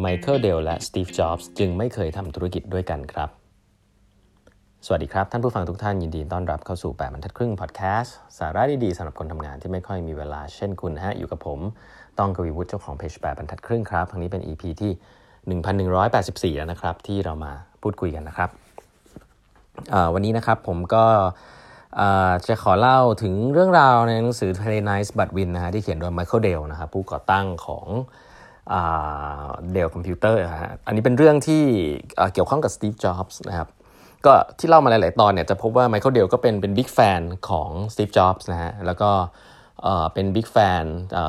ไมเคิล Dell และสตีฟจ็อบส์จึงไม่เคยทำธุรกิจด้วยกันครับ สวัสดีครับ ท่านผู้ฟังทุกท่านยินดีต้อนรับเข้าสู่ 8บรรทัดครึ่งพอดแคสต์สาระดีๆสำหรับคนทำงานที่ไม่ค่อยมีเวลาเช่นคุณฮะอยู่กับผมต้องกวีวุฒิเจ้าของเพจแปดบรรทัดครึ่งครับทั้งนี้เป็น EP ที่ 1184 แล้วนะครับ ที่เรามาพูดคุยกันนะครับวันนี้นะครับผมก็จะขอเล่าถึงเรื่องราวในหนังสือ Play Nice But Win นะฮะที่เขียนโดย Michael Dell นะครับผู้ก่อตั้งของ Dell คอมพิวเตอร์ฮะอันนี้เป็นเรื่องที่เกี่ยวข้องกับสตีฟจ็อบส์นะครับก็ที่เล่ามาหลาย ๆ ตอนเนี่ยจะพบว่าไมเคิลเดลก็เป็นเป็น big fan ของสตีฟจ็อบส์นะฮะแล้วก็เป็น big fan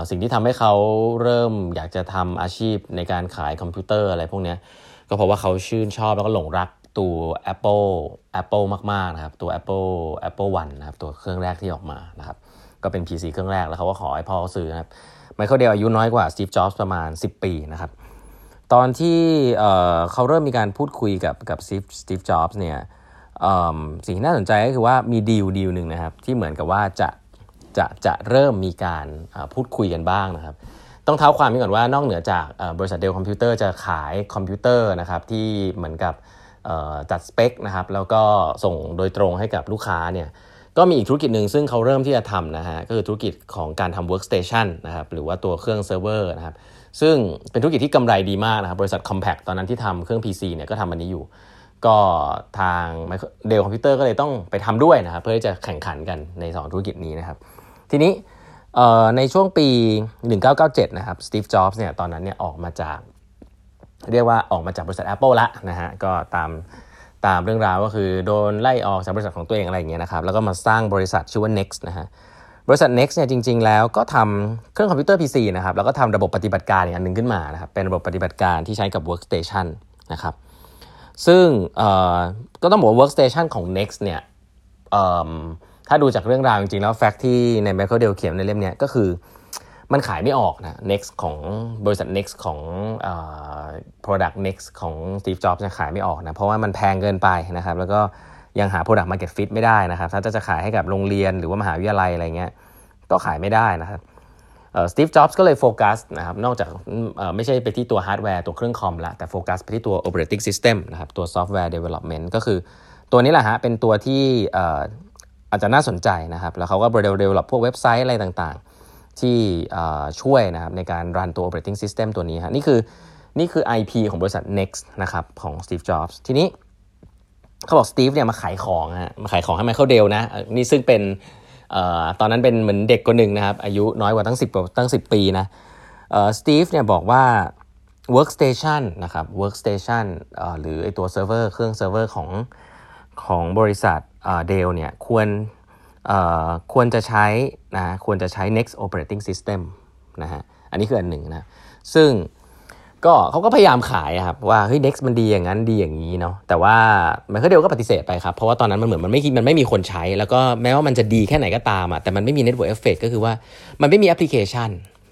สิ่งที่ทำให้เขาเริ่มอยากจะทำอาชีพในการขายคอมพิวเตอร์อะไรพวกนี้ก็เพราะว่าเขาชื่นชอบแล้วก็หลงรักตัว Apple Apple มาก ๆ นะครับ ตัว Apple Apple One นะครับ ตัวเครื่องแรกที่ออกมานะครับ ก็เป็น PC เครื่องแรกแล้วเขาก็ขอให้พ่อซื้อนะครับไมเคิลเดลอายุน้อยกว่าสตีฟจ็อบส์ประมาณ 10 ปีนะครับตอนที่เขาเริ่มมีการพูดคุยกับกับสตีฟจ็อบส์เนี่ยสิ่งที่น่าสนใจก็คือว่ามีดีลดีลหนึ่งนะครับที่เหมือนกับว่าจะจะจะเริ่มมีการพูดคุยกันบ้างนะครับ ต้องเท้าความนี้ก่อนว่านอกเหนือจากบริษัท Dell คอมพิวเตอร์จะขายคอมพิวเตอร์นะครับที่เหมือนกับจัดสเปคนะครับแล้วก็ส่งโดยตรงให้กับลูกค้าเนี่ย ก็มีอีกธุรกิจหนึ่งซึ่งเขาเริ่มที่จะทำนะฮะก็คือธุรกิจของการทำ workstation นะครับหรือว่าตัวเครื่องเซิร์ฟเวอร์นะครับซึ่งเป็นธุรกิจที่กำไรดีมากนะครับบริษัท Compaq ตอนนั้นที่ทำเครื่อง PC เนี่ยก็ทำอันนี้อยู่ ก็ทาง Dell คอมพิวเตอร์ก็เลยต้องไปทำด้วยนะครับเพื่อที่จะแข่งขันกันใน 2 ธุรกิจนี้นะครับทีนี้ในช่วงปี 1997 นะครับสตีฟจ็อบส์เนี่ยตอนนั้นเนี่ยออกมาจาก เรียกว่าออกมาจากบริษัท Apple ละนะฮะก็ตาม ตามเรื่องราวก็คือโดนไล่ออกจากบริษัทของตัวเองอะไรอย่างเงี้ยนะครับแล้วก็มาสร้างบริษัทชื่อว่า Next นะฮะบริษัท Next เนี่ยจริง ๆ แล้วก็ทำเครื่องคอมพิวเตอร์ PC นะครับแล้วก็ทำระบบปฏิบัติการอีกอันหนึ่งขึ้นมานะครับเป็นระบบปฏิบัติการที่ใช้กับ Workstation นะครับซึ่งก็ต้องบอกว่า Workstation ของ Next เนี่ยถ้าดูจากเรื่องราวจริง ๆ แล้ว fact ที่ใน Michael Dell เขียนในเล่มนี้ก็คือ มันขายไม่ออกนะ Next ของบริษัท Next ของ product Next ของ Steve Jobs จะขายไม่ออกนะ เพราะว่ามันแพงเกินไปนะครับ แล้วก็ยังหา product market fit ไม่ได้นะครับ ถ้าจะขายให้กับโรงเรียนหรือว่ามหาวิทยาลัยอะไรเงี้ย ก็ขายไม่ได้นะครับสตีฟ จ็อบส์ก็เลยโฟกัสนะครับ นอกจากไม่ใช่ไปที่ตัวฮาร์ดแวร์ตัวเครื่องคอมละแต่โฟกัสไปที่ตัว operating system นะครับ ตัว software development ก็คือตัวนี้แหละฮะ เป็นตัวที่อาจจะน่าสนใจนะครับ แล้วเขาก็ develop พวกเว็บไซต์อะไรต่าง ที่ช่วยนะครับในการรันตัว operating system ตัวนี้ฮะนี่คือนี่คือ IP ของบริษัท Next นะครับของ Steve Jobs ทีนี้เขาบอก Steve เนี่ยมาขายของฮะมาขายของให้ Michael Dell นะนี่ซึ่งเป็นตอนนั้นเป็นเหมือนเด็กคนหนึ่งนะครับ อายุน้อยกว่าตั้ง 10ตั้ง 10 ปีนะสตีฟเนี่ยบอกว่า workstation นะครับ workstation หรือไอตัวเซิร์ฟเวอร์เครื่องเซิร์ฟเวอร์ของของบริษัทDell เนี่ยควร ควรจะใช้นะควรจะใช้ next operating system นะฮะอันนี้คืออันหนึ่งนะซึ่งก็เขาก็พยายามขายครับว่าเฮ้ย next มันดีอย่างนั้นดีอย่างนี้เนาะแต่ว่ามันก็เดียวก็ปฏิเสธไปครับ เพราะว่าตอนนั้นมันเหมือนมันไม่มันไม่มีคนใช้ แล้วก็แม้ว่ามันจะดีแค่ไหนก็ตามอะแต่มันไม่มี network effect ก็คือว่ามันไม่มีแอปพลิเคชัน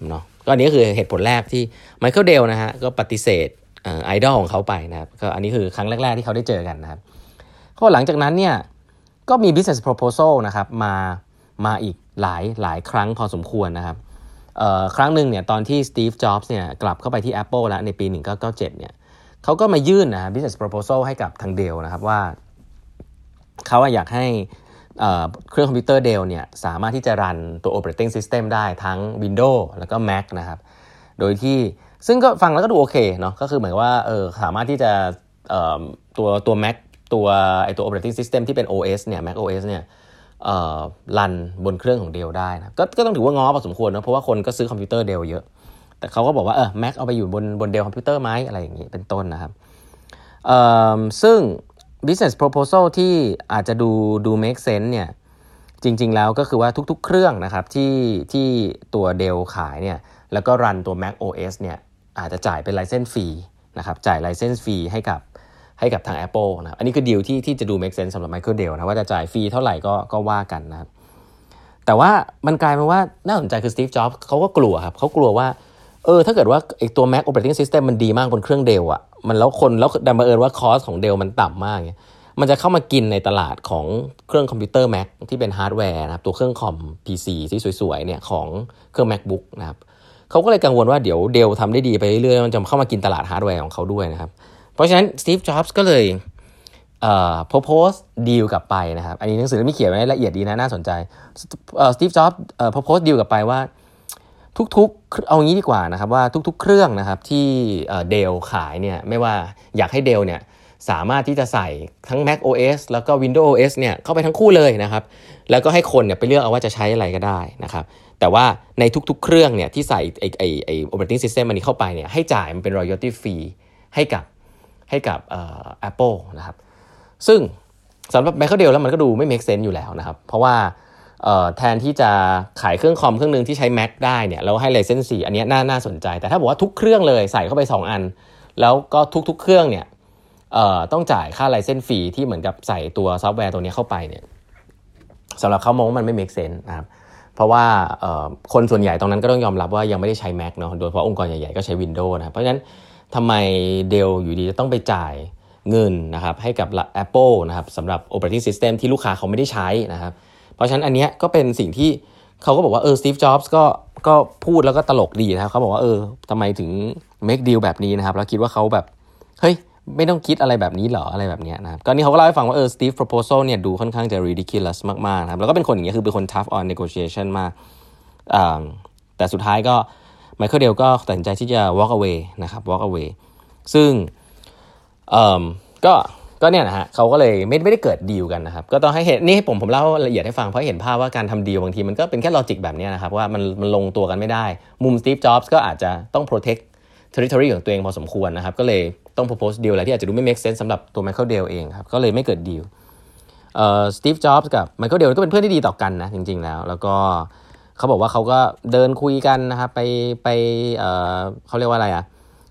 เนาะก็อันนี้คือเหตุผลแรกที่ไมเคิลเดลนะฮะก็ปฏิเสธไอดอลของเขาไปนะครับก็อันนี้คือครั้งแรก ๆที่เขาได้เจอกันนะครับก็หลังจากนั้นเนี่ย ก็มี business proposal นะครับมามาอีกหลายหลายครั้งพอสมควรนะครับครั้งหนึ่งเนี่ยตอนที่ Steve Jobs เนี่ยกลับเข้าไปที่ Apple แล้วในปี 1997เนี่ยเขาก็มายื่นนะ business proposal ให้กับทางเดลนะครับว่าเขาอยากให้เครื่องคอมพิวเตอร์เดลเนี่ยสามารถที่จะรันตัว operating system ได้ทั้ง Windows แล้วก็ Mac นะครับ โดยที่ซึ่งก็ฟังแล้วก็ดูโอเคเนาะก็คือเหมือนว่าเออสามารถที่จะตัวตัว Mac ตัวไอตัว operating system ที่เป็น OS เนี่ย Mac OS เนี่ยรันบนเครื่องของ Dell ได้นะกก็ต้องถือว่าง้อพอสมควรนะเพราะว่าคนก็ซื้อคอมพิวเตอร์ Dell เยอะ แต่เขาก็บอกว่าเออ Mac เอาไปอยู่บนบน Dell คอมพิวเตอร์ไหมอะไรอย่างนี้เป็นต้นนะครับซึ่ง business proposal ที่อาจจะดูดู make sense เนี่ยจริง ๆ แล้วก็คือว่าทุกๆ เครื่องนะครับที่ที่ตัว Dell ขายเนี่ยแล้วก็รันตัว Mac OS เนี่ยอาจจะจ่ายเป็น license fee นะครับจ่าย license fee ให้กับ ให้กับทาง Apple นะอันนี้คือดีลที่ที่จะดู make sense สำหรับ Michael Dell นะว่าจะจ่าย fee เท่าไหร่ก็ก็ว่ากันนะครับแต่ว่ามันกลายเป็นว่าน่าสนใจคือ Steve Jobs เขาก็กลัวครับเขากลัวว่าเออถ้าเกิดว่าไอตัว Mac Operating System มันดีมากบนเครื่อง Dell อะมันแล้วคนแล้วดันบังเอิญว่า cost ของ Dell มันต่ำมากเนี่ยมันจะเข้ามากินในตลาดของเครื่องคอมพิวเตอร์ Mac ที่เป็นฮาร์ดแวร์นะครับตัวเครื่องคอม PC ที่สวยๆเนี่ยของเครื่อง MacBook นะครับเขาก็เลยกังวลว่าเดี๋ยว Dell ทำได้ดีไปเรื่อยๆมันจะเข้ามากินตลาดฮาร์ดแวร์ของเขาด้วยนะครับ เพราะฉะนั้นสตีฟจ็อบส์ก็เลย propose ดีลกลับไปนะครับ อันนี้หนังสือไม่เขียนไว้ละเอียดดีนะน่าสนใจสตีฟจ็อบส์ propose ดีลกลับไปว่าทุกๆ เอางี้ดีกว่านะครับว่าทุกๆ เครื่องนะครับที่ Dell ขายเนี่ยไม่ว่าอยากให้ Dell เนี่ยสามารถที่จะใส่ทั้ง Mac OS แล้วก็ Windows OS เนี่ยเข้าไปทั้งคู่เลยนะครับ แล้วก็ให้คนเนี่ยไปเลือกเอาว่าจะใช้อะไรก็ได้นะครับ แต่ว่าในทุกๆ เครื่องเนี่ยที่ใส่ไอไอไอ operating system อันนี้เข้าไปเนี่ยให้จ่ายมันเป็น royalty fee ให้กับ ให้กับเอ่อ Apple นะครับซึ่งสำหรับ Mac เดียวแล้วมันก็ดูไม่ make sense อยู่แล้วนะครับ เพราะว่าแทนที่จะขายเครื่องคอมเครื่องนึงที่ใช้ Mac ได้เนี่ยเราให้ license 4อันนี้น่าน่าสนใจ แต่ถ้าบอกว่าทุกเครื่องเลยใส่เข้าไป 2 อัน แล้วก็ทุกๆ เครื่องเนี่ยต้องจ่ายค่า license ฟรีที่เหมือนกับใส่ตัวซอฟต์แวร์ตัวนี้เข้าไปเนี่ยสำหรับเขามองว่ามันไม่ make sense นะครับเพราะว่าคนส่วนใหญ่ตรงนั้นก็ต้องยอมรับว่ายังไม่ได้ใช้ Mac เนาะโดยเฉพาะองค์กรใหญ่ๆก็ใช้ Windows นะเพราะฉะนั้น ทำไมเดลอยู่ดีจะต้องไปจ่ายเงินนะครับให้กับ Apple นะครับสำหรับ operating system ที่ลูกค้าเขาไม่ได้ใช้นะครับ เพราะฉะนั้นอันนี้ก็เป็นสิ่งที่เขาก็บอกว่าเออสตีฟจ็อบส์ก็ก็พูดแล้วก็ตลกดีนะครับเขาบอกว่าเออทำไมถึง make deal แบบนี้นะครับ แล้วคิดว่าเขาแบบ เฮ้ย ไม่ต้องคิดอะไรแบบนี้หรออะไรแบบนี้นะครับก็นี่เขาก็เล่าให้ฟังว่าเออ Steve proposal เนี่ยดูค่อนข้างจะ ridiculous มากๆนะครับแล้วก็เป็นคนอย่างเงี้ยคือเป็นคน tough on negotiation มากแต่สุดท้ายก็ ไมเคิลเดลก็ตัดสินใจที่จะ walk away นะครับ walk away ซึ่งก็ก็เนี่ยนะฮะเขาก็เลยไม่ไม่ได้เกิดดีลกันนะครับ ก็ต้องให้เห็นนี่ให้ผมผมเล่าละเอียดให้ฟังเพราะเห็นภาพว่าการทำดีลบางทีมันก็เป็นแค่ logic แบบนี้นะครับ ว่ามันมันลงตัวกันไม่ได้ มุมสตีฟจ็อบส์ก็อาจจะต้อง protect territory ของตัวเองพอสมควรนะครับ ก็เลยต้อง propose deal อะไรที่อาจจะดูไม่ make sense สำหรับตัว Michael Dell เองครับก็เลยไม่เกิดดีลเอ่อสตีฟจ็อบส์กับ Michael Dell ก็เป็นเพื่อนที่ดีต่อกันนะจริงๆแล้ว แล้วก็ เขาบอกว่าเขาก็เดินคุยกันนะครับไปไปเเขาเรียกว่าอะไรอะ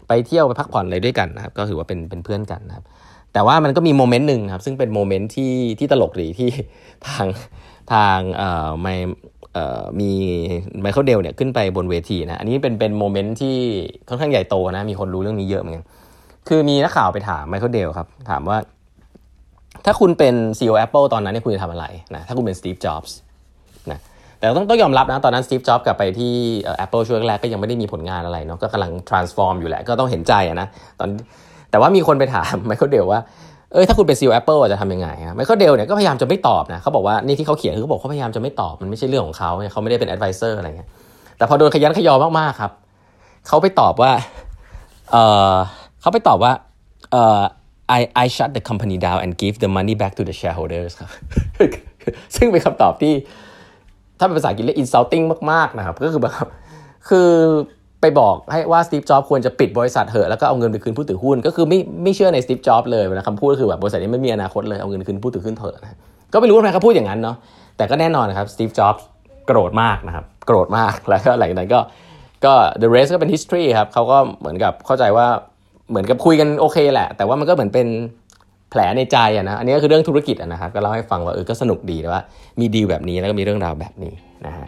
ไปเที่ยวไปพักผ่อนอะไรด้วยกันนะครับก็ถือว่าเป็นเป็นเพื่อนกันนะครับ แต่ว่ามันก็มีโมเมนต์หนึ่งครับ ซึ่งเป็นโมเมนต์ที่ที่ตลกดีที่ทางทางเอ่อไม่มีไมเคิลเดลเนี่ยขึ้นไปบนเวทีนะ อันนี้เป็นเป็นโมเมนต์ที่ค่อนข้างใหญ่โตนะ มีคนรู้เรื่องนี้เยอะเหมือนกัน คือมีนักข่าวไปถามไมเคิลเดลครับ ถามว่า ถ้าคุณเป็น CEO Apple ตอนนั้นเนี่ยคุณจะทำอะไรนะ ถ้าคุณเป็นสตีฟจ็อบส์ แต่ต้องต้องยอมรับนะตอนนั้นสตีฟจ็อบกลับไปที่ Apple ช่วงแรกก็ยังไม่ได้มีผลงานอะไรเนาะก็กำลัง transform อยู่แหละก็ต้องเห็นใจนะตอนแต่ว่ามีคนไปถามไมเคิลเดลว่าเออถ้าคุณเป็น CEO Apple จะทำยังไงครับไมเคิลเดลเนี่ยก็พยายามจะไม่ตอบนะเขาบอกว่านี่ที่เขาเขียนคือเขาบอกเขาพยายามจะไม่ตอบมันไม่ใช่เรื่องของเขาเขาไม่ได้เป็น advisor อะไรเงี้ยแต่พอโดนคะยั้นคะยอมากๆครับเขาไปตอบว่าเออเขาไปตอบว่าเออ I I'd shut the company down and give the money back to the shareholders ครับซึ่งเป็นคำตอบที่ ถ้าเป็นภาษาอังกฤษเรียก insulting มากๆนะครับก็คือแบบคือไปบอกให้ว่าสตีฟจ็อบควรจะปิดบริษัทเหอะแล้วก็เอาเงินไปคืนผู้ถือหุ้น ก็คือไม่ไม่เชื่อในสตีฟจ็อบเลยนะคำพูดก็คือแบบบริษัทนี้ไม่มีอนาคตเลยเอาเงินคืนผู้ถือหุ้นเถอะนะก็ไม่รู้ทำไมเขาพูดอย่างนั้นเนาะแต่ก็แน่นอนนะครับสตีฟจ็อบโกรธมากนะครับโกรธมากแล้วก็หลังจากนั้นก็ก็ the rest ก็เป็น history ครับเขาก็เหมือนกับเข้าใจว่าเหมือนกับคุยกันโอเคแหละ แต่ว่ามันก็เหมือนเป็น แผลในใจอะนะอันนี้ก็คือเรื่องธุรกิจนะครับก็เล่าให้ฟังว่าเออก็สนุกดีว่ามีดีลแบบนี้แล้วก็มีเรื่องราวแบบนี้นะฮะ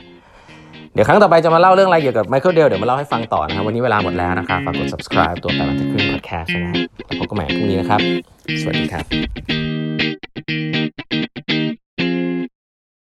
เดี๋ยวครั้งต่อไปจะมาเล่าเรื่องอะไรเกี่ยวกับไมเคิลเดลเดี๋ยวมาเล่าให้ฟังต่อนะครับวันนี้เวลาหมดแล้วนะครับฝากกด subscribe ตัวแปดบรรทัดครึ่ง podcast นะฮะแล้วพบกันใหม่พรุ่งนี้นะครับ สวัสดีครับ